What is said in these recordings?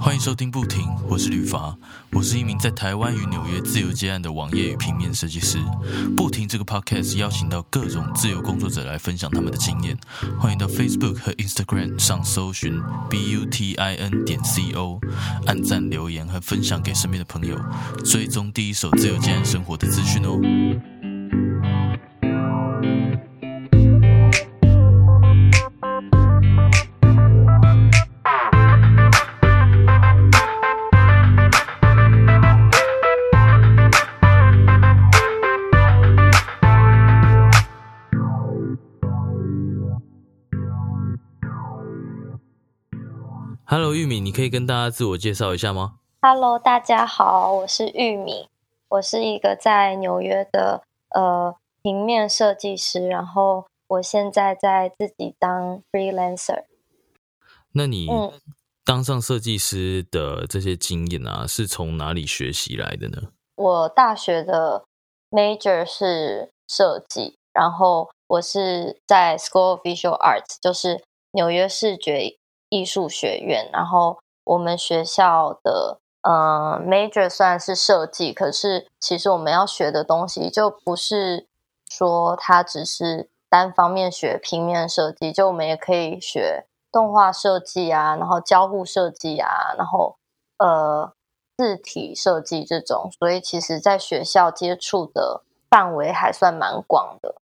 欢迎收听不停，我是吕伐，我是一名在台湾与纽约自由接案的网页与平面设计师。不停这个 podcast 邀请到各种自由工作者来分享他们的经验。欢迎到 Facebook 和 Instagram 上搜寻 b u t i n 点 c o，按赞留言和分享给身边的朋友，追踪第一手自由接案生活的资讯哦。Hello，玉米，你可以跟大家自我介绍一下吗？Hello，大家好，我是玉米，我是一个在纽约的呃平面设计师，然后我现在在自己当 freelancer。那你嗯当上设计师的这些经验啊，是从哪里学习来的呢？我大学的 major 是设计，然后我是在 School of Visual Arts，就是纽约视觉艺术学院。然后我们学校的呃 major 虽然是设计，可是其实我们要学的东西就不是说它只是单方面学平面设计，就我们也可以学动画设计啊，然后交互设计啊，然后呃字体设计这种，所以其实在学校接触的范围还算蛮广的。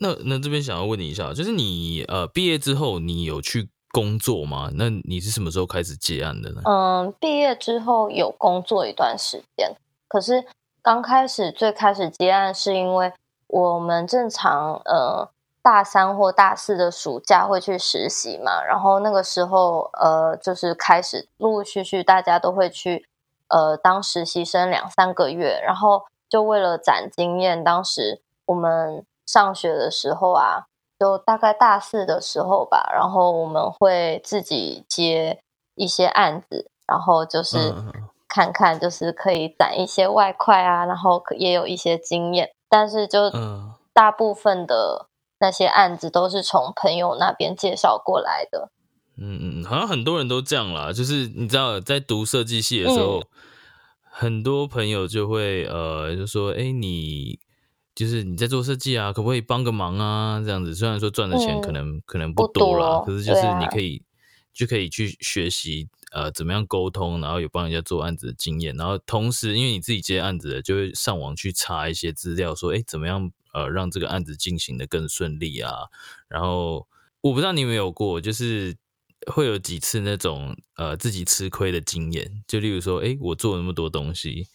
那那这边想要问你一下，就是你呃毕业之后，你有去工作吗？那你是什么时候开始接案的呢？嗯，毕业之后有工作一段时间，可是刚开始最开始接案是因为我们正常呃大三或大四的暑假会去实习嘛，然后那个时候呃就是开始陆陆续续大家都会去呃当实习生两三个月，然后就为了攒经验，当时我们上学的时候啊，就大概大四的时候吧，然后我们会自己接一些案子，然后就是看看，就是可以攒一些外快啊，然后也有一些经验，但是就嗯大部分的那些案子都是从朋友那边介绍过来的。嗯嗯，好像很多人都这样啦。就是你知道，在读设计系的时候，嗯很多朋友就会呃，就说：“哎，你就是你在做设计啊，可不可以帮个忙啊？”这样子，虽然说赚的钱嗯可能、可能不不多啦，多可是就是你可以、就可以去学习呃怎么样沟通，然后有帮人家做案子的经验，然后同时因为你自己接案子的，就会上网去查一些资料，说：“哎，怎么样呃让这个案子进行的更顺利啊？”然后我不知道你有没有过，就是会有几次那种呃自己吃亏的经验，就例如说，诶，我做了那么多东西，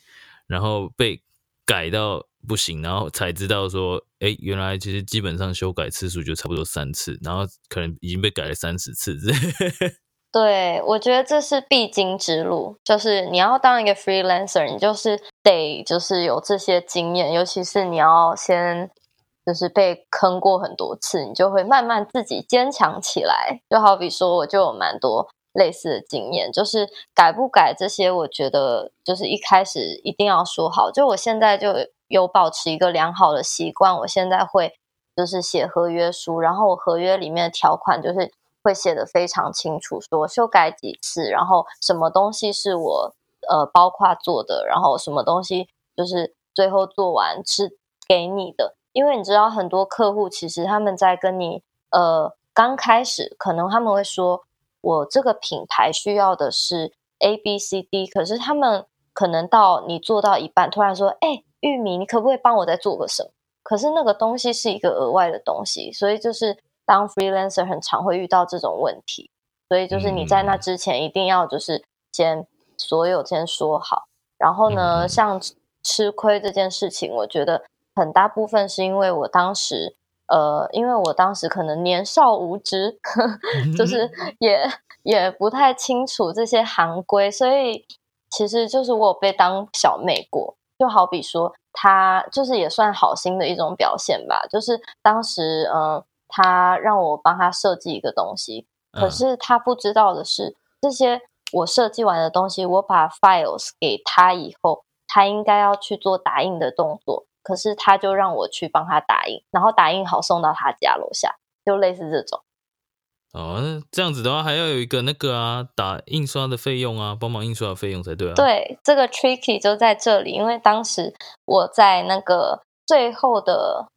然后被改到不行，然后才知道说，哎，原来其实基本上修改次数就差不多三次，然后可能已经被改了三十次。对，我觉得这是必经之路，就是你要当一个 freelancer，你就是得就是有这些经验，尤其是你要先就是被坑过很多次，你就会慢慢自己坚强起来。就好比说，我就有蛮多类似的经验，就是改不改这些，我觉得就是一开始一定要说好。就我现在就有保持一个良好的习惯，我现在会就是写合约书，然后我合约里面的条款就是会写的非常清楚，说修改几次，然后什么东西是我呃包括做的，然后什么东西就是最后做完是给你的。因为你知道，很多客户其实他们在跟你呃刚开始，可能他们会说，我这个品牌需要的是 A B C D，可是他们可能到你做到一半，突然说，哎，玉米，你可不可以帮我再做个什么？可是那个东西是一个额外的东西，所以就是当 freelancer 很常会遇到这种问题，所以就是你在那之前一定要就是先所有先说好，然后呢，嗯像吃亏这件事情，我觉得很大部分是因为我当时。呃，因为我当时可能年少无知，就是也也不太清楚这些行规，所以其实就是我有被当小妹过。就好比说，他就是也算好心的一种表现吧。就是当时，嗯、他让我帮他设计一个东西，可嗯是他不知道的是，这些我设计完的东西，我把 files 给他以后，他应该要去做打印的动作，可是他就让我去帮他打印，然后打印好送到他家楼下，就类似这种。哦，那这样子的话，还要有一个那个啊，打印刷的费用啊，帮忙印刷的费用才对啊。对，这个 tricky 就在这里，因为当时我在那个最后的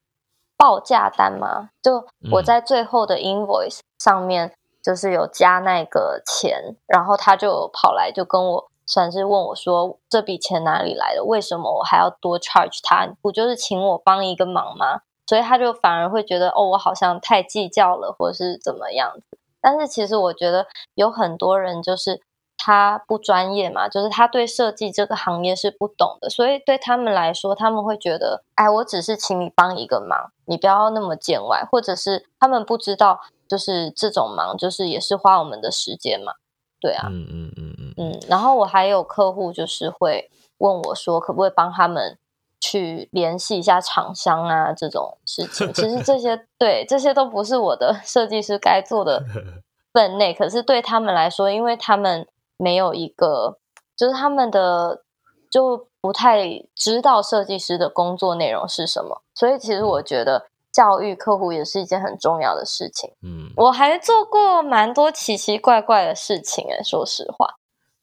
报价单嘛，就我在最后的 invoice 上面就是有加那个钱，然后他就跑来就跟我算是问我说这笔钱哪里来的？为什么我还要多 charge 他？不就是请我帮一个忙吗？所以他就反而会觉得，哦，我好像太计较了，或者是怎么样子。但是其实我觉得有很多人就是他不专业嘛，就是他对设计这个行业是不懂的，所以对他们来说，他们会觉得，哎，我只是请你帮一个忙，你不要那么见外，或者是他们不知道，就是这种忙，就是也是花我们的时间嘛，对啊，嗯嗯嗯。然后我还有客户就是会问我说，可不可以帮他们？去联系一下厂商啊，这种事情，其实这些对这些都不是我的 设计师该做的 分内。可是对他们来说，因为他们没有一个，就是他们的就不太知道设计师的工作内容是什么，所以其实我觉得教育客户也是一件很重要的事情。嗯，我还做过蛮多奇奇怪怪的事情诶，说实话。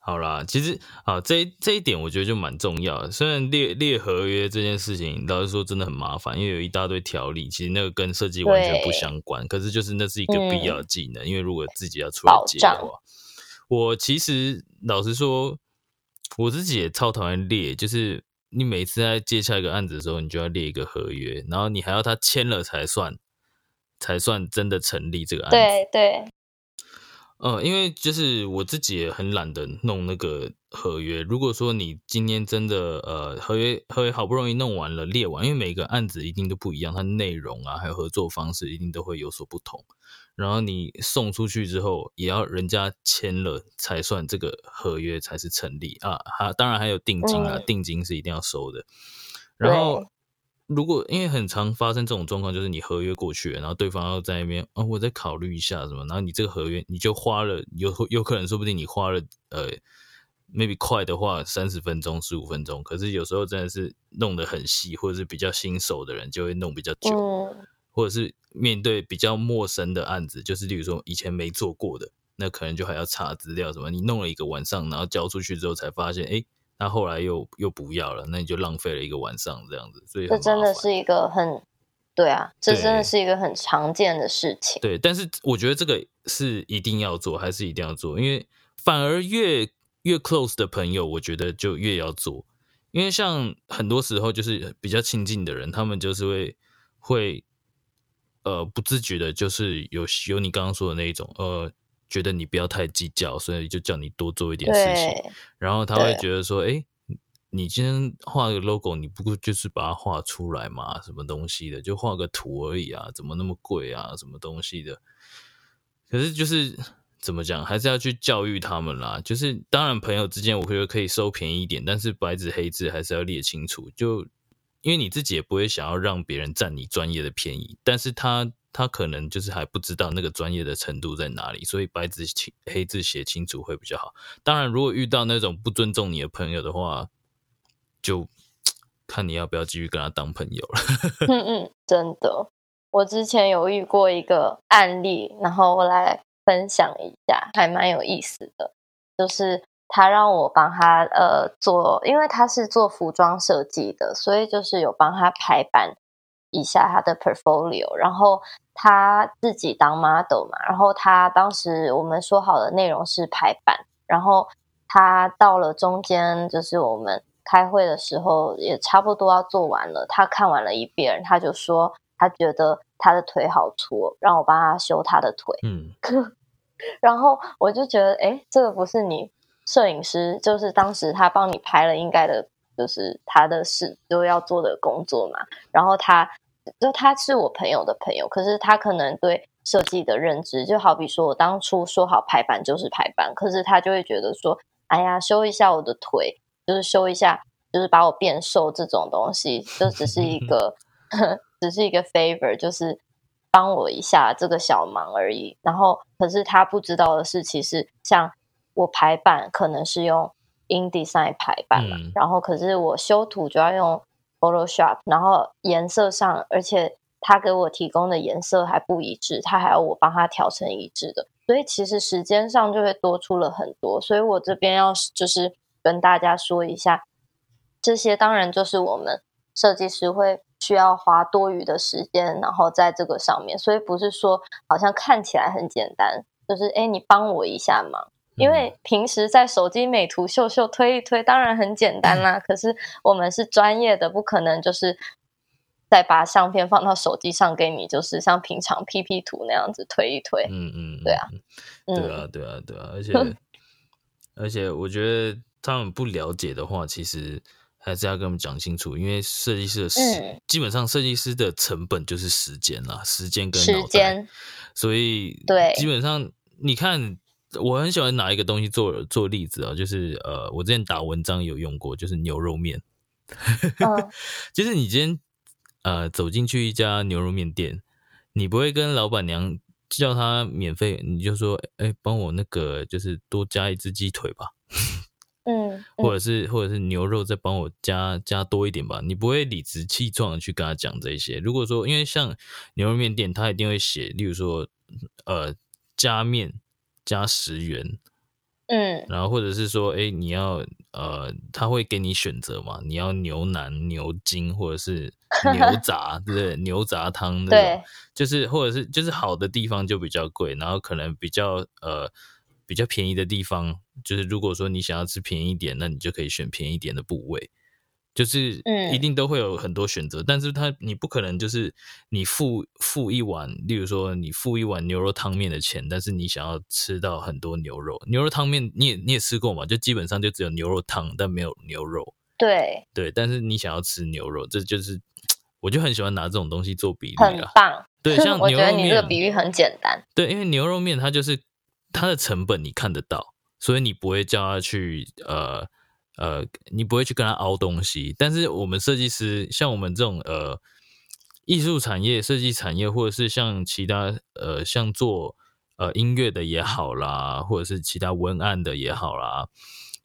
好啦，其实啊，这这一点我觉得就蛮重要的。虽然列列合约这件事情，老实说真的很麻烦，因为有一大堆条例，其实那个跟设计完全不相关。可是就是那是一个必要技能，因为如果自己要出来接的话，我其实老实说，我自己也超讨厌列。就是你每次在接下一个案子的时候，你就要列一个合约，然后你还要他签了才算，才算真的成立这个案子。对对。呃，因为就是我自己也很懒得弄那个合约。如果说你今天真的呃合约合约好不容易弄完了列完，因为每个案子一定都不一样，它内容啊还有合作方式一定都会有所不同。然后你送出去之后，也要人家签了才算这个合约才是成立啊。还当然还有定金啊，定金是一定要收的。然后。如果因为很常发生这种状况，就是你合约过去了，然后对方要在那边啊，我再考虑一下什么，然后你这个合约你就花了有有可能说不定你花了呃，maybe 快的话三十分钟十五分钟，可是有时候真的是弄得很细，或者是比较新手的人就会弄比较久，或者是面对比较陌生的案子，就是例如说以前没做过的，那可能就还要查资料什么，你弄了一个晚上，然后交出去之后才发现，哎。那后来又又不要了，那你就浪费了一个晚上这样子，所以这真的是一个很对啊，这真的是一个很常见的事情。对，但是我觉得这个是一定要做，还是一定要做，因为反而越越 close 的朋友，我觉得就越要做，因为像很多时候就是比较亲近的人，他们就是会会呃不自觉的，就是有有你刚刚说的那一种呃。觉得你不要太计较，所以就叫你多做一点事情。然后他会觉得说：“哎，你今天画个 logo，你不过就是把它画出来嘛，什么东西的，就画个图而已啊，怎么那么贵啊，什么东西的？”可是就是怎么讲，还是要去教育他们啦。就是当然，朋友之间我觉得可以收便宜一点，但是白纸黑字还是要列清楚。就因为你自己也不会想要让别人占你专业的便宜，但是他。他可能就是还不知道那个专业的程度在哪里，所以白纸清黑字写清楚会比较好。当然，如果遇到那种不尊重你的朋友的话，就 看你要不要继续跟他当朋友了。嗯嗯，真的，我之前有遇过一个案例，然后我来分享一下，还蛮有意思的。就是他让我帮他呃做，因为他是做服装设计的，所以就是有帮他排版。一下他的 portfolio，然后他自己当 model 嘛，然后他当时我们说好的内容是排版，然后他到了中间，就是我们开会的时候也差不多要做完了，他看完了一遍，他就说他觉得他的腿好粗，让我帮他修他的腿。嗯，然后我就觉得，哎，这个不是你摄影师，就是当时他帮你拍了应该的。就是他的事都要做的工作嘛，然后他就他是我朋友的朋友，可是他可能对设计的认知，就好比说我当初说好排版就是排版，可是他就会觉得说，哎呀，修一下我的腿，就是修一下，就是把我变瘦这种东西，就只是一 个，只是一个 favor，就是帮我一下这个小忙而已。然后，可是他不知道的是，其实像我排版可能是用。InDesign 排版嘛，然后可是我修图就要用 Photoshop，然后颜色上，而且他给我提供的颜色还不一致，他还要我帮他调成一致的，所以其实时间上就会多出了很多。所以我这边要就是跟大家说一下，这些当然就是我们设计师会需要花多余的时间，然后在这个上面，所以不是说好像看起来很简单，就是哎，你帮我一下忙。因为平时在手机美图秀秀推一推，当然很简单啦。可是我们是专业的，不可能就是再把相片放到手机上给你，就是像平常 P P 图那样子推一推。嗯嗯，对啊，对啊，对啊，对啊。而且而且，我觉得他们不了解的话，其实还是要跟我们讲清楚。因为设计师的时，基本上设计师的成本就是时间啦，时间跟时间。所以对，基本上你看。我很喜欢拿一个东西做做例子啊，就是呃，我之前打文章有用过，就是牛肉面。就是你今天呃走进去一家牛肉面店，你不会跟老板娘叫他免费，你就说，哎，帮我那个就是多加一只鸡腿吧。嗯，或者是或者是牛肉再帮我加加多一点吧。你不会理直气壮的去跟他讲这些。如果说因为像牛肉面店，他一定会写，例如说呃加面。加十元，嗯，然后或者是说，哎，你要呃，他会给你选择嘛？你要牛腩、牛筋，或者是 牛杂，对不对？牛杂汤那种，就是或者是就是好的地方就比较贵，然后可能比较呃比较便宜的地方，就是如果说你想要吃便宜点，那你就可以选便宜点的部位。就是一定都会有很多选择，但是他你不可能就是你付付一碗，例如说你付一碗牛肉汤面的钱，但是你想要吃到很多牛肉，牛肉汤面你也你也吃过嘛？就基本上就只有牛肉汤，但没有牛肉。对对，但是你想要吃牛肉，这就是我就很喜欢拿这种东西做比喻很棒。对，像我觉得你这个比喻很简单。对，因为牛肉面它就是它的成本你看得到，所以你不会叫他去呃。呃，你不会去跟他凹东西，但是我们设计师，像我们这种呃艺术产业、设计产业，或者是像其他呃像做呃音乐的也好啦，或者是其他文案的也好啦，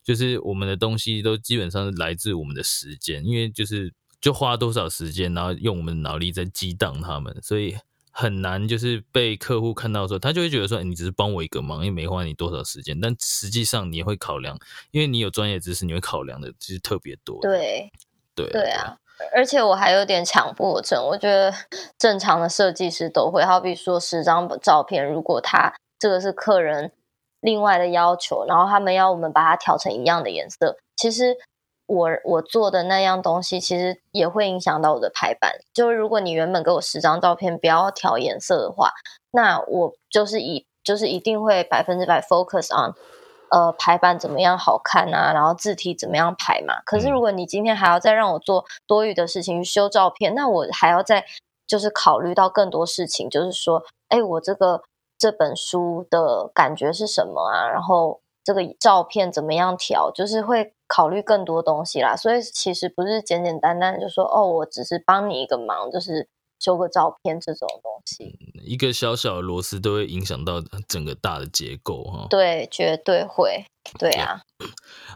就是我们的东西都基本上是来自我们的时间，因为就是就花多少时间，然后用我们的脑力在激荡他们，所以。很难，就是被客户看到说，他就会觉得说，你只是帮我一个忙，又没花你多少时间。但实际上，你会考量，因为你有专业知识，你会考量的其实特别多。对，对，对啊。而且我还有点强迫症，我觉得正常的设计师都会。好比说，十张照片，如果他这个是客人另外的要求，然后他们要我们把它调成一样的颜色，其实。我我做的那样东西，其实也会影响到我的排版。就是如果你原本给我十张照片，不要调颜色的话，那我就是以就是一定会百分之百 focus on，呃，排版怎么样好看啊，然后字体怎么样排嘛。可是如果你今天还要再让我做多余的事情去修照片，那我还要再就是考虑到更多事情，就是说，哎，我这个这本书的感觉是什么啊？然后这个照片怎么样调，就是会。考虑更多东西啦，所以其实不是简简单单就说哦，我只是帮你一个忙，就是修个照片这种东西。一个小小的螺丝都会影响到整个大的结构哈。对，绝对会。对啊。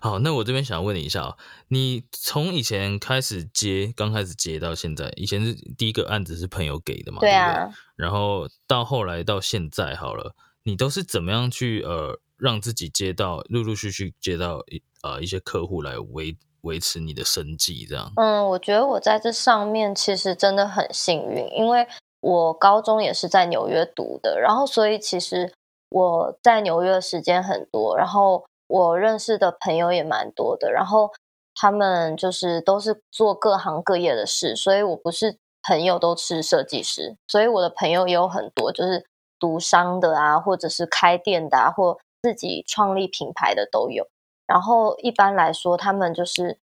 好，那我这边想问你一下，你从以前开始接，刚开始接到现在，以前是第一个案子是朋友给的嘛？对啊。然后到后来到现在好了，你都是怎么样去呃？让自己接到陆陆续续接到一呃一些客户来维维持你的生计，这样。嗯，我觉得我在这上面其实真的很幸运，因为我高中也是在纽约读的，然后所以其实我在纽约的时间很多，然后我认识的朋友也蛮多的，然后他们就是都是做各行各业的事，所以我不是朋友都是设计师，所以我的朋友也有很多就是读商的啊，或者是开店的啊，或自己创立品牌的都有，然后一般来说，他们就是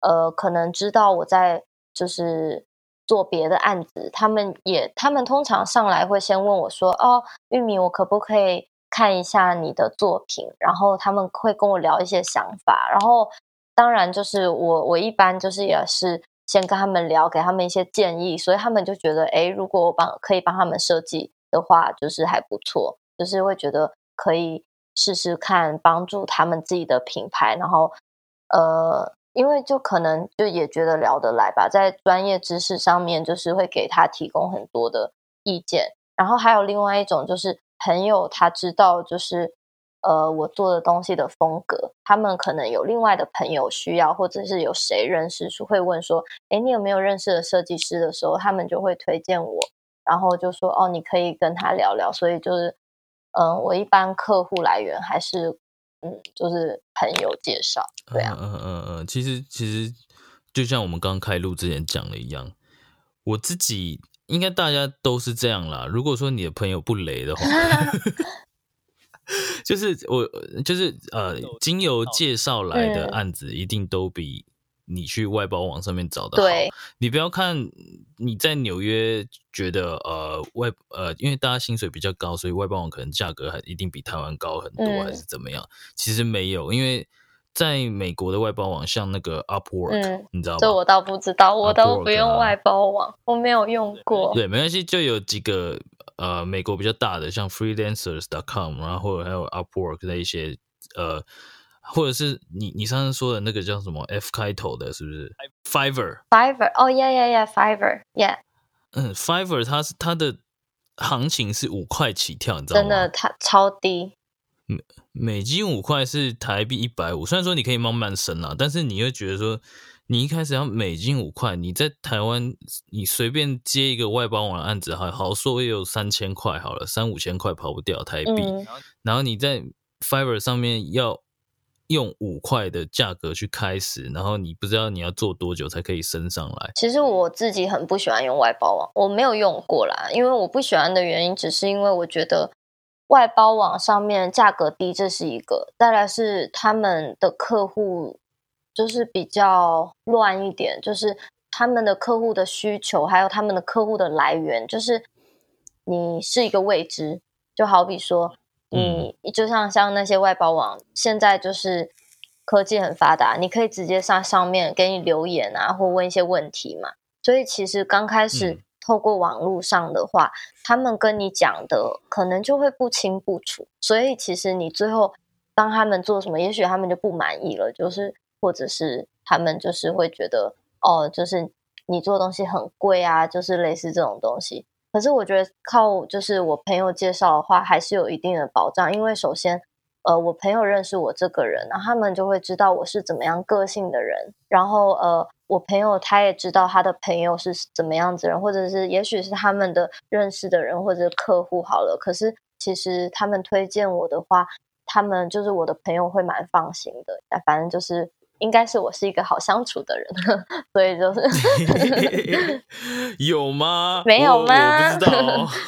呃，可能知道我在就是做别的案子，他们也他们通常上来会先问我说：“哦，玉米，我可不可以看一下你的作品？”然后他们会跟我聊一些想法，然后当然就是我我一般就是也是先跟他们聊，给他们一些建议，所以他们就觉得，哎，如果我帮可以帮他们设计的话，就是还不错，就是会觉得可以。试试看，帮助他们自己的品牌，然后呃，因为就可能就也觉得聊得来吧，在专业知识上面就是会给他提供很多的意见。然后还有另外一种就是朋友他知道就是呃我做的东西的风格，他们可能有另外的朋友需要，或者是有谁认识会问说，哎，你有没有认识的设计师的时候，他们就会推荐我，然后就说哦，你可以跟他聊聊。所以就是嗯，我一般客户来源还是。嗯，就是朋友介绍，对啊，嗯嗯嗯，其实其实就像我们刚开录之前讲的一样，我自己应该大家都是这样啦。如果说你的朋友不雷的话，就是我就是呃，经由介绍来的案子一定都比。你去外包网上面找的好，你不要看你在纽约觉得呃外呃，因为大家薪水比较高，所以外包网可能价格还一定比台湾高很多，还是怎么样？其实没有，因为在美国的外包网，像那个 Upwork，你知道吗？这我倒不知道，我都不用外包网，我没有用过。对，没关系，就有几个呃美国比较大的，像 Freelancers.com，然后还有 Upwork 的一些呃。或者是你你上次说的那个叫什么 F 开头的，是不是？Fiverr，Fiverr，哦，Yeah Yeah Yeah，Fiverr，Yeah。嗯，Fiverr 它是它的行情是五块起跳，你知道吗？真的，它超低。美美金五块是台币一百五，虽然说你可以慢慢升啊，但是你会觉得说，你一开始要美金五块，你在台湾你随便接一个外包网的案子，还好说也有三千块好了，三五千块跑不掉台币。然后你在 Fiverr 上面要。用五块的价格去开始，然后你不知道你要做多久才可以升上来。其实我自己很不喜欢用外包网，我没有用过啦。因为我不喜欢的原因，只是因为我觉得外包网上面价格低，这是一个；再来是他们的客户就是比较乱一点，就是他们的客户的需求，还有他们的客户的来源，就是你是一个未知。就好比说。你就像像那些外包网，现在就是科技很发达，你可以直接上上面给你留言啊，或问一些问题嘛。所以其实刚开始透过网络上的话，他们跟你讲的可能就会不清不楚。所以其实你最后帮他们做什么，也许他们就不满意了，就是或者是他们就是会觉得哦，就是你做东西很贵啊，就是类似这种东西。可是我觉得靠就是我朋友介绍的话，还是有一定的保障。因为首先，呃，我朋友认识我这个人，然后他们就会知道我是怎么样个性的人。然后，呃，我朋友他也知道他的朋友是怎么样子人，或者是也许是他们的认识的人或者客户好了。可是其实他们推荐我的话，他们就是我的朋友会蛮放心的。反正就是。应该是我是一个好相处的人，所以就是 有吗？没有吗？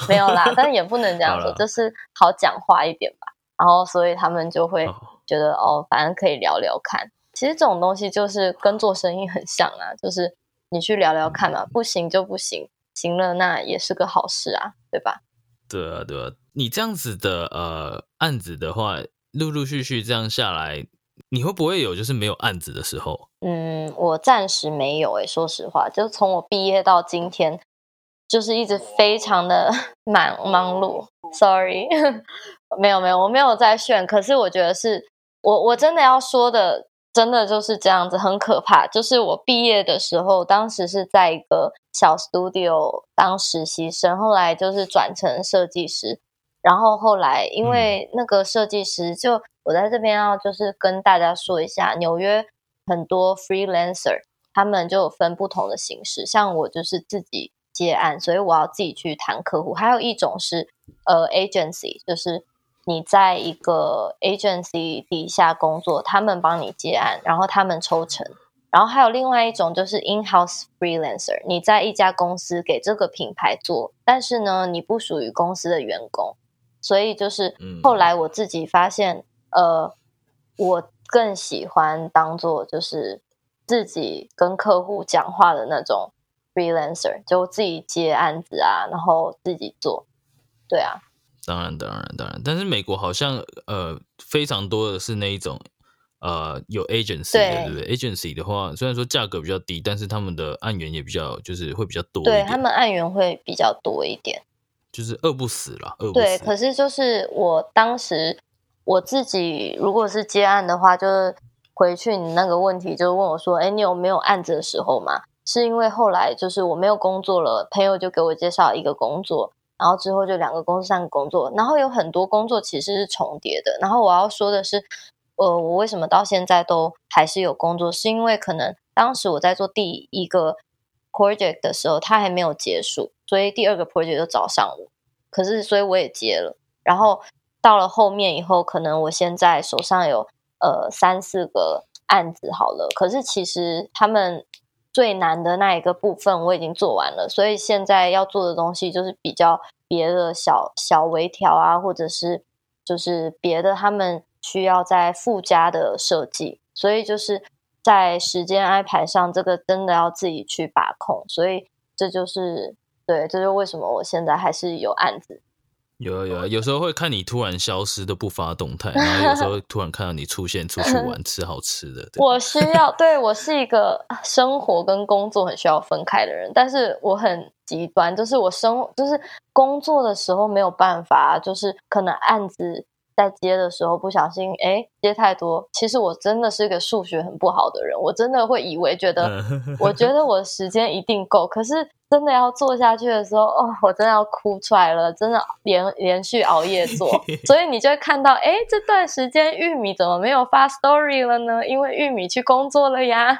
没有啦。但也不能这样说，就是好讲话一点吧。然后，所以他们就会觉得哦，反正可以聊聊看。其实这种东西就是跟做生意很像啊，就是你去聊聊看嘛，不行就不行，行了那也是个好事啊，对吧？对啊，对啊。你这样子的呃案子的话，陆陆续续这样下来。你会不会有就是没有案子的时候？嗯，我暂时没有诶，说实话，就从我毕业到今天，就是一直非常的 忙忙碌。Sorry，没有没有，我没有在炫。可是我觉得是我我真的要说的，真的就是这样子，很可怕。就是我毕业的时候，当时是在一个小 studio 当实习生，后来就是转成设计师，然后后来因为那个设计师就。我在这边要就是跟大家说一下，纽约很多 freelancer，他们就分不同的形式。像我就是自己接案，所以我要自己去谈客户。还有一种是呃 agency，就是你在一个 agency 底下工作，他们帮你接案，然后他们抽成。然后还有另外一种就是 in-house freelancer，你在一家公司给这个品牌做，但是呢，你不属于公司的员工。所以就是后来我自己发现。呃，我更喜欢当做就是自己跟客户讲话的那种 freelancer，就自己接案子啊，然后自己做。对啊，当然，当然，当然。但是美国好像呃非常多的是那一种呃有 agency 的，对不对？agency 的话，虽然说价格比较低，但是他们的案源也比较就是会比较多，对他们案源会比较多一点，就是饿不死了，饿不死。对，可是就是我当时。我自己如果是接案的话，就是回去你那个问题，就问我说：“哎，你有没有案子的时候嘛？”是因为后来就是我没有工作了，朋友就给我介绍一个工作，然后之后就两个公司三个工作，然后有很多工作其实是重叠的。然后我要说的是，呃，我为什么到现在都还是有工作，是因为可能当时我在做第一个 project 的时候，他还没有结束，所以第二个 project 就找上我，可是所以我也接了。然后到了后面以后，可能我现在手上有呃三四个案子好了，可是其实他们。最难的那一个部分我已经做完了，所以现在要做的东西就是比较别的小小微调啊，或者是就是别的他们需要在附加的设计，所以就是在时间安排上，这个真的要自己去把控，所以这就是对，这就为什么我现在还是有案子。有啊有啊，有时候会看你突然消失都不发动态，然后有时候 突然看到你出现出去玩 吃好吃的。我需要，对我是一个生活跟工作很需要分开的人，但是我很极端，就是我生就是工作的时候没有办法，就是可能案子。在接的时候不小心，哎，接太多。其实我真的是个数学很不好的人，我真的会以为觉得，我觉得我时间一定够，可是真的要做下去的时候，哦，我真的要哭出来了，真的连连续熬夜做，所以你就会看到，哎，这段时间玉米怎么没有发 story 了呢？因为玉米去工作了呀。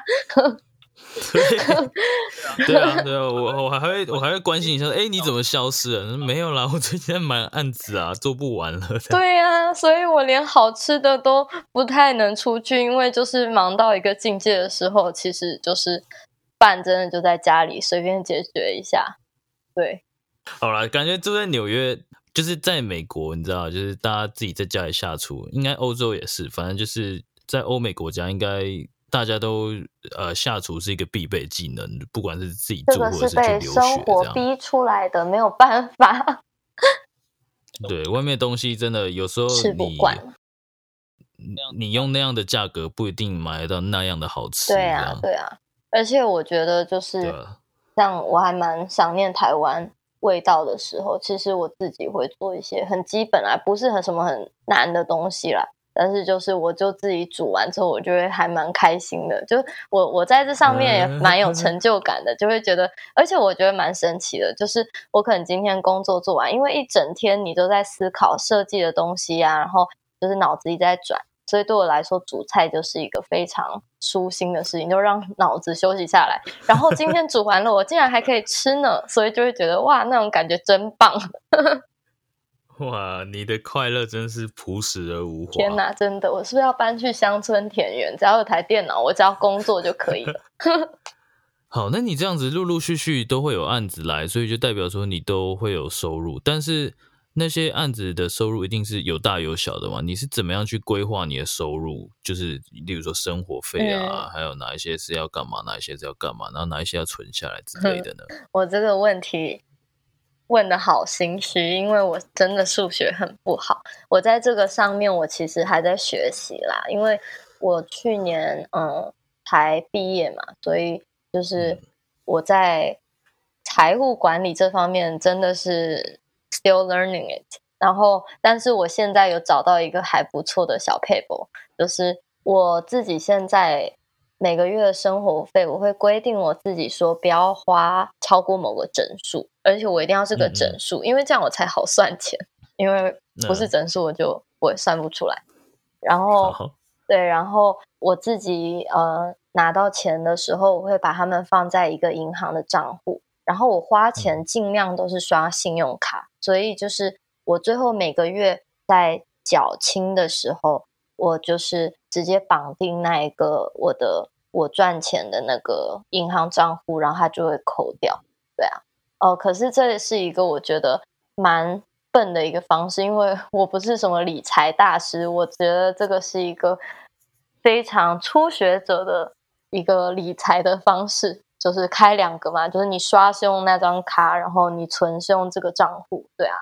对啊，对啊，我我还会我还会关心一下，哎，你怎么消失了？没有啦，我最近在忙案子啊，做不完了。对呀，所以我连好吃的都不太能出去，因为就是忙到一个境界的时候，其实就是饭真的就在家里随便解决一下。对，好了，感觉住在纽约，就是在美国，你知道，就是大家自己在家里下厨，应该欧洲也是，反正就是在欧美国家应该。大家都呃，下厨是一个必备技能，不管是自己做或者是被生活逼出来的，没有办法。对，外面东西真的有时候吃不惯。你用那样的价格不一定买到那样的好吃。对啊，对啊。而且我觉得就是像我还蛮想念台湾味道的时候，其实我自己会做一些很基本啊，不是很什么很难的东西啦。但是就是，我就自己煮完之后，我就会还蛮开心的。就我我在这上面也蛮有 成就感的，就会觉得，而且我觉得蛮神奇的。就是我可能今天工作做完，因为一整天你都在思考设计的东西啊，然后就是脑子一直在转，所以对我来说煮菜就是一个非常舒心的事情，就让脑子休息下来。然后今天煮完了，我竟然还可以吃呢，所以就会觉得哇，那种感觉真棒。哇，你的快乐真是朴实而无华。天哪，真的，我是不是要搬去乡村田园？只要有台电脑，我只要工作就可以了。好，那你这样子陆陆续续都会有案子来，所以就代表说你都会有收入。但是那些案子的收入一定是有大有小的嘛？你是怎么样去规划你的收入？就是例如说生活费啊，还有哪一些是要干嘛，哪一些是要干嘛，然后哪一些要存下来之类的呢？我这个问题。问的好心虚，因为我真的数学很不好。我在这个上面，我其实还在学习啦。因为我去年嗯才毕业嘛，所以就是我在财务管理这方面真的是 still learning it。然后，但是我现在有找到一个还不错的小 paper，就是我自己现在。每个月的生活费，我会规定我自己说不要花超过某个整数，而且我一定要是个整数，因为这样我才好算钱。因为不是整数，我就我算不出来。然后对，然后我自己呃拿到钱的时候，我会把它们放在一个银行的账户。然后我花钱尽量都是刷信用卡，所以就是我最后每个月在缴清的时候。我就是直接绑定那一个我的我赚钱的那个银行账户，然后它就会扣掉。对啊，哦，可是这是一个我觉得蛮笨的一个方式，因为 我不是什么理财大师，我觉得这个是一个非常初学者的一个理财的方式，就是开两个嘛，就是你刷是用那张卡，然后你存是用这个账户。对啊，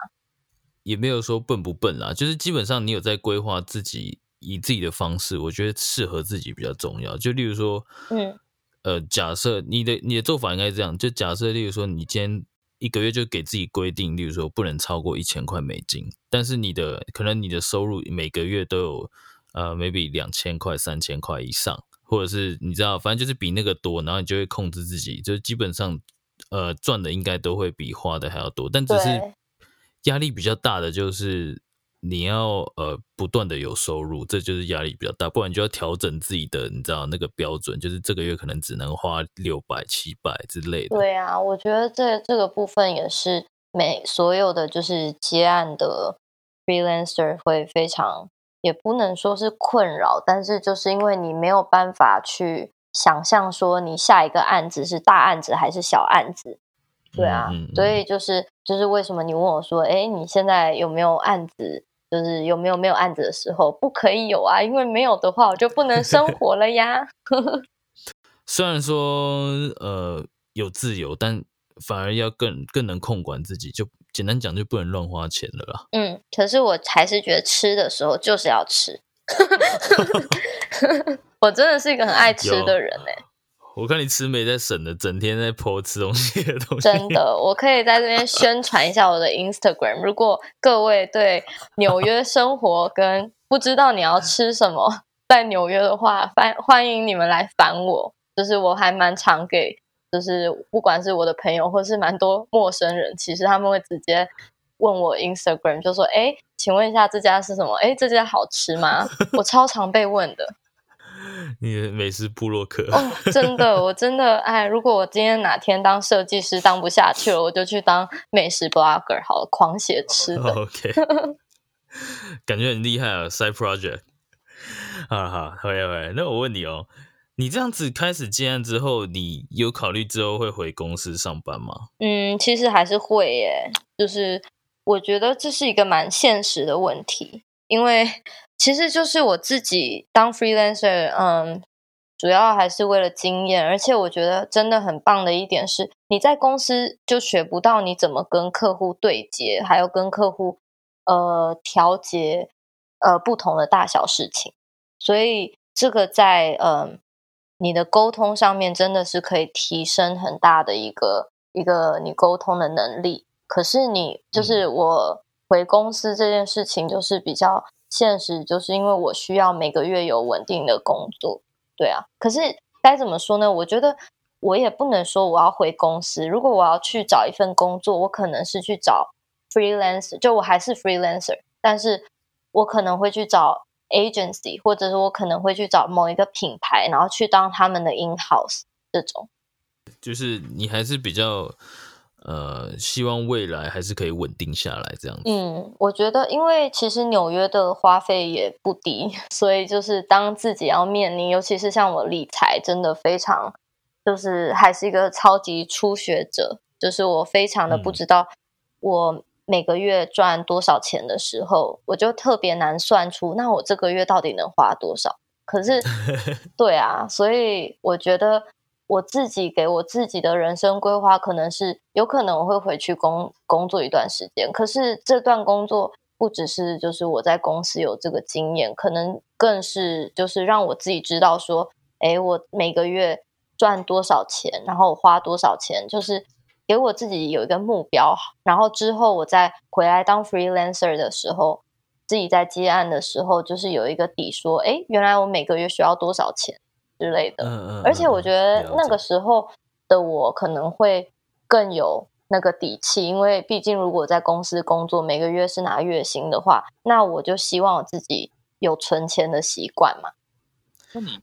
也没有说笨不笨啦，就是基本上你有在规划自己。以自己的方式，我觉得适合自己比较重要。就例如说，嗯，呃，假设你的你的做法应该是这样，就假设例如说，你今天一个月就给自己规定，例如说不能超过一千块美金，但是你的可能你的收入每个月都有呃，maybe 两千块、三千块以上，或者是你知道，反正就是比那个多，然后你就会控制自己，就基本上呃赚的应该都会比花的还要多，但只是对。压力比较大的就是你要呃不断的有收入，这就是压力比较大，不然你就要调整自己的你知道那个标准，就是这个月可能只能花六百、七百之类的。对啊，我觉得这这个部分也是每所有的就是接案的 freelancer 会非常，也不能说是困扰，但是就是因为你没有办法去想象说你下一个案子是大案子还是小案子，对啊，嗯嗯嗯所以就是就是为什么你问我说，哎，你现在有没有案子？就是有没有没有案子的时候，不可以有啊，因为没有的话，我就不能生 活了呀。虽然说呃有自由，但反而要更更能控管自己，就简单讲就不能乱花钱了啦。嗯，可是我还是觉得吃的时候就是要吃。我真的是一个很爱吃的人哎、我看你吃没在省的，整天在剖吃东西的东西。真的，我可以在这边宣传一下我的 Instagram。如果各位对纽约生活跟不知道你要吃什么在纽约的话，欢欢迎你们来烦我。就是我还蛮常给，就是不管是我的朋友或是蛮多陌生人，其实他们会直接问我 Instagram，就说：“哎，请问一下这家是什么？哎，这家好吃吗？”我超常被问的。你的美食部落客。哦，真的，我真的哎，如果我今天哪天当设计师当不下去了，我就去当美食 blogger 好了，狂写吃的。OK，感觉很厉害啊，side project。好好，回来回来。那我问你哦，你这样子开始接案之后，你有考虑之后会回公司上班吗？嗯，其实还是会耶，就是我觉得这是一个蛮现实的问题，因为其实就是我自己当 freelancer，嗯，主要还是为了经验，而且我觉得真的很棒的一点是，你在公司就学不到你怎么跟客户对接，还有跟客户呃调节呃不同的大小事情，所以这个在嗯你的沟通上面真的是可以提升很大的一个一个你沟通的能力。可是你就是我回公司这件事情，就是比较现实，就是因为我需要每个月有稳定的工作，对啊。可是该怎么说呢？我觉得我也不能说我要回公司。如果我要去找一份工作，我可能是去找 freelancer，就我还是 freelancer，但是我可能会去找 agency，或者是我可能会去找某一个品牌，然后去当他们的 in house 这种。就是你还是比较呃，希望未来还是可以稳定下来这样子。嗯，我觉得，因为其实纽约的花费也不低，所以就是当自己要面临，尤其是像我理财，真的非常，就是还是一个超级初学者，就是我非常的不嗯知道我每个月赚多少钱的时候，我就特别难算出，那我这个月到底能花多少？可是，对啊，所以我觉得我自己给我自己的人生规划，可能是有可能我会回去工工作一段时间。可是这段工作不只是就是我在公司有这个经验，可能更是就是让我自己知道说，诶，我每个月赚多少钱，然后我花多少钱，就是给我自己有一个目标。然后之后我再回来当 freelancer 的时候，自己在接案的时候，就是有一个底，说，诶，原来我每个月需要多少钱之类的。嗯嗯。而且我觉得那个时候的我可能会更有那个底气，因为毕竟如果在公司工作，每个月是拿月薪的话，那我就希望我自己有存钱的习惯嘛。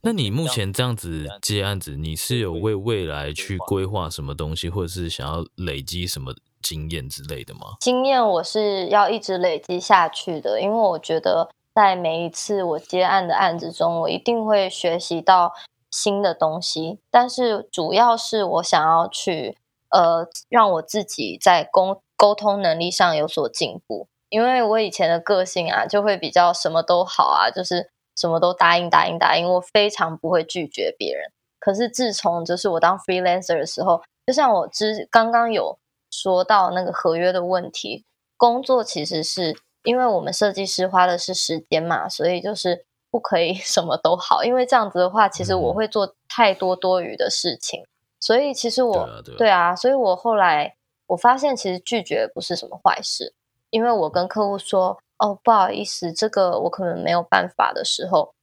那你目前这样子接案子，你是有为未来去规划什么东西，或者是想要累积什么经验之类的吗？经验我是要一直累积下去的，因为我觉得在每一次我接案的案子中，我一定会学习到新的东西。但是主要是我想要去呃，让我自己在沟沟通能力上有所进步。因为我以前的个性啊，就会比较什么都好啊，就是什么都答应答应答应，我非常不会拒绝别人。可是自从就是我当 freelancer 的时候，就像我之刚刚有说到那个合约的问题，工作其实是因为我们设计师花的是时间嘛，所以就是不可以 什么都好，因为这样子的话，其实我嗯。会做太多多余的事情，所以其实我对啊，所以我后来我发现其实拒绝不是什么坏事，因为我跟客户说哦，不好意思，这个我可能没有办法的时候，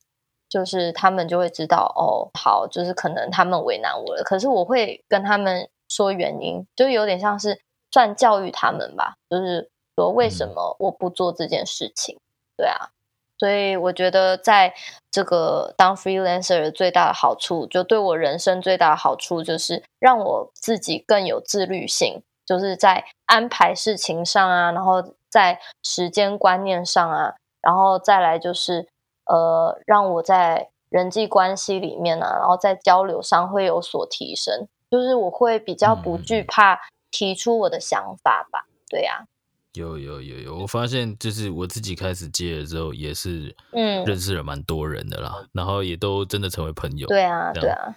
就是他们就会知道哦，好，就是可能他们为难我了。可是我会跟他们说原因，就有点像是算教育他们吧，就是说为什么我不做这件事情？对啊，所以我觉得在这个当 freelancer 最大的好处，就对我人生最大的好处，就是让我自己更有自律性，就是在安排事情上啊，然后。在时间观念上啊，然后再来就是呃，让我在人际关系里面啊，然后在交流上会有所提升，就是我会比较不惧怕提出我的想法吧。对呀，有有有有，我发现就是我自己开始接了之后，也是嗯，认识了蛮多人的啦，然后也都真的成为朋友。对啊，对啊，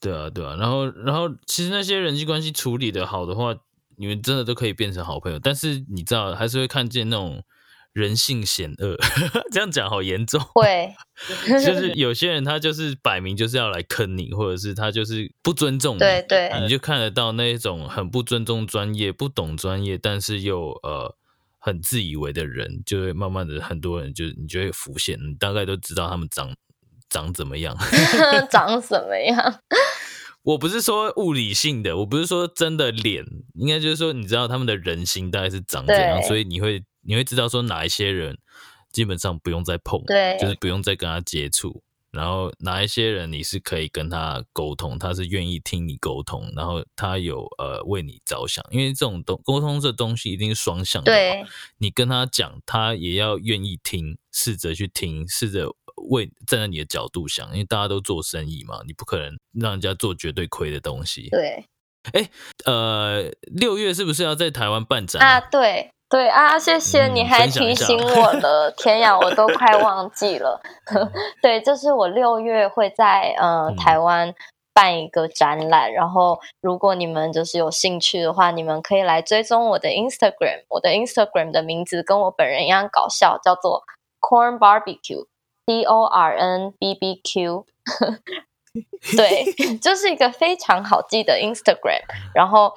对啊，对啊，然后然后其实那些人际关系处理的好的话。你们真的都可以变成好朋友，但是你知道还是会看见那种人性险恶，这样讲好严重。会，就是有些人他就是摆明就是要来坑你，或者是他就是不尊重你。对对，你就看得到那一种很不尊重专业、不懂专业，但是又呃很自以为的人，就会慢慢的很多人就你就会浮现，你大概都知道他们长长怎么样，长什么样。我不是说物理性的，我不是说真的脸，应该就是说，你知道他们的人心大概是长怎样，所以你会你会知道说哪一些人基本上不用再碰，对，就是不用再跟他接触，然后哪一些人你是可以跟他沟通，他是愿意听你沟通，然后他有呃为你着想，因为这种东沟通这东西一定是双向的，对，你跟他讲，他也要愿意听，试着去听，试着。为站在你的角度想，因为大家都做生意嘛，你不可能让人家做绝对亏的东西。对，哎，呃，六月是不是要在台湾办展啊？对，对啊，谢谢你还提醒我 了，天呀，我都快忘记了。对，就是我六月会在呃台湾办一个展览，然后如果你们就是有兴趣的话，你们可以来追踪我的 Instagram，我的 Instagram 的名字跟我本人一样搞笑，叫做 Corn Barbecue。D O R N B B Q，对，就是一个非常好记的 Instagram。然后，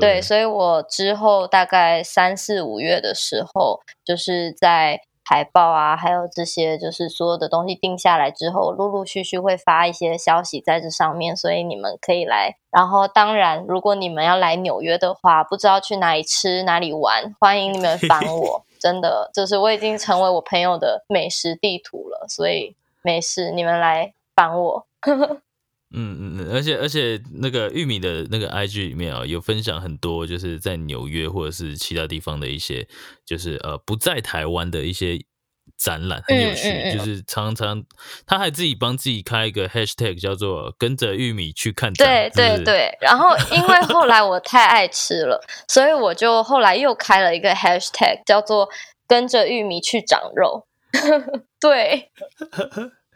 对，所以我之后大概三四五月的时候，就是在海报啊，还有这些，就是所有的东西定下来之后，陆陆续续会发一些消息在这上面，所以你们可以来。然后，当然，如果你们要来纽约的话，不知道去哪里吃、哪里玩，欢迎你们 烦我。真的，就是我已经成为我朋友的美食地图了，所以没事，你们来帮我。嗯嗯嗯，而且而且那个玉米的那个 IG 里面啊，有分享很多就是在纽约或者是其他地方的一些，就是呃不在台湾的一些。展览很有趣，就是常常他还自己帮自己开一个 hashtag 叫做“跟着玉米去看展”。对对对，然后因为后来我太爱吃了，所以我就后来又开了一个 hashtag 叫做“跟着玉米去长肉”。对。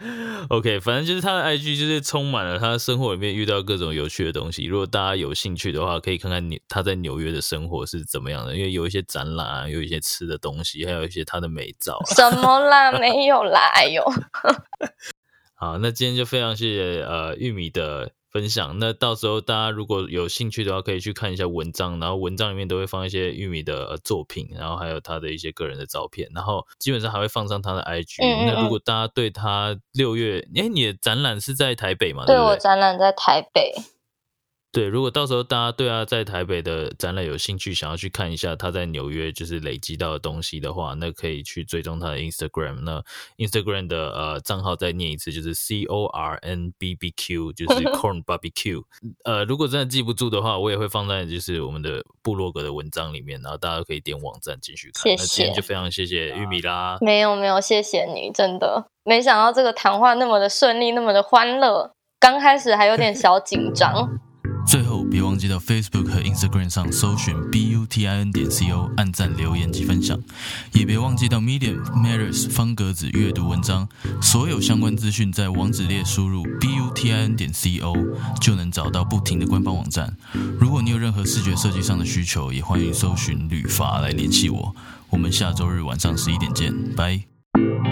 OK，反正就是他的 IG 就是充满了他生活里面遇到各种有趣的东西。如果大家有兴趣的话，可以看看纽他在纽约的生活是怎么样的。因为有一些展览啊，有一些吃的东西，还有一些他的美照。什么啦？没有啦！哎呦。好，那今天就非常谢谢呃玉米的。分享，那到时候大家如果有兴趣的话，可以去看一下文章，然后文章里面都会放一些玉米的作品，然后还有他的一些个人的照片，然后基本上还会放上他的 IG。那如果大家对他六月，哎，你的展览是在台北吗？对我展览在台北。对，如果到时候大家对他在台北的展览有兴趣，想要去看一下他在纽约就是累积到的东西的话，那可以去追踪他的 Instagram。那 Instagram 的呃账号再念一次，就是 C O R N B B Q，就是 Corn Barbecue。呃，如果真的记不住的话，我也会放在就是我们的部落格的文章里面，然后大家可以点网站继续看。谢谢。那今天就非常谢谢玉米啦。没有没有，谢谢你，真的没想到这个谈话那么的顺利，那么的欢乐。刚开始还有点小紧张。最后，别忘记到 Facebook 和 Instagram 上搜寻 b u t i n 点 c o，按赞、留言及分享。也别忘记到 Medium Matters 方格子阅读文章。所有相关资讯在网址列输入 b u t i n 点 c o，就能找到不停的官方网站。如果你有任何视觉设计上的需求，也欢迎搜寻旅发来联系我。我们下周日晚上十一点见，拜。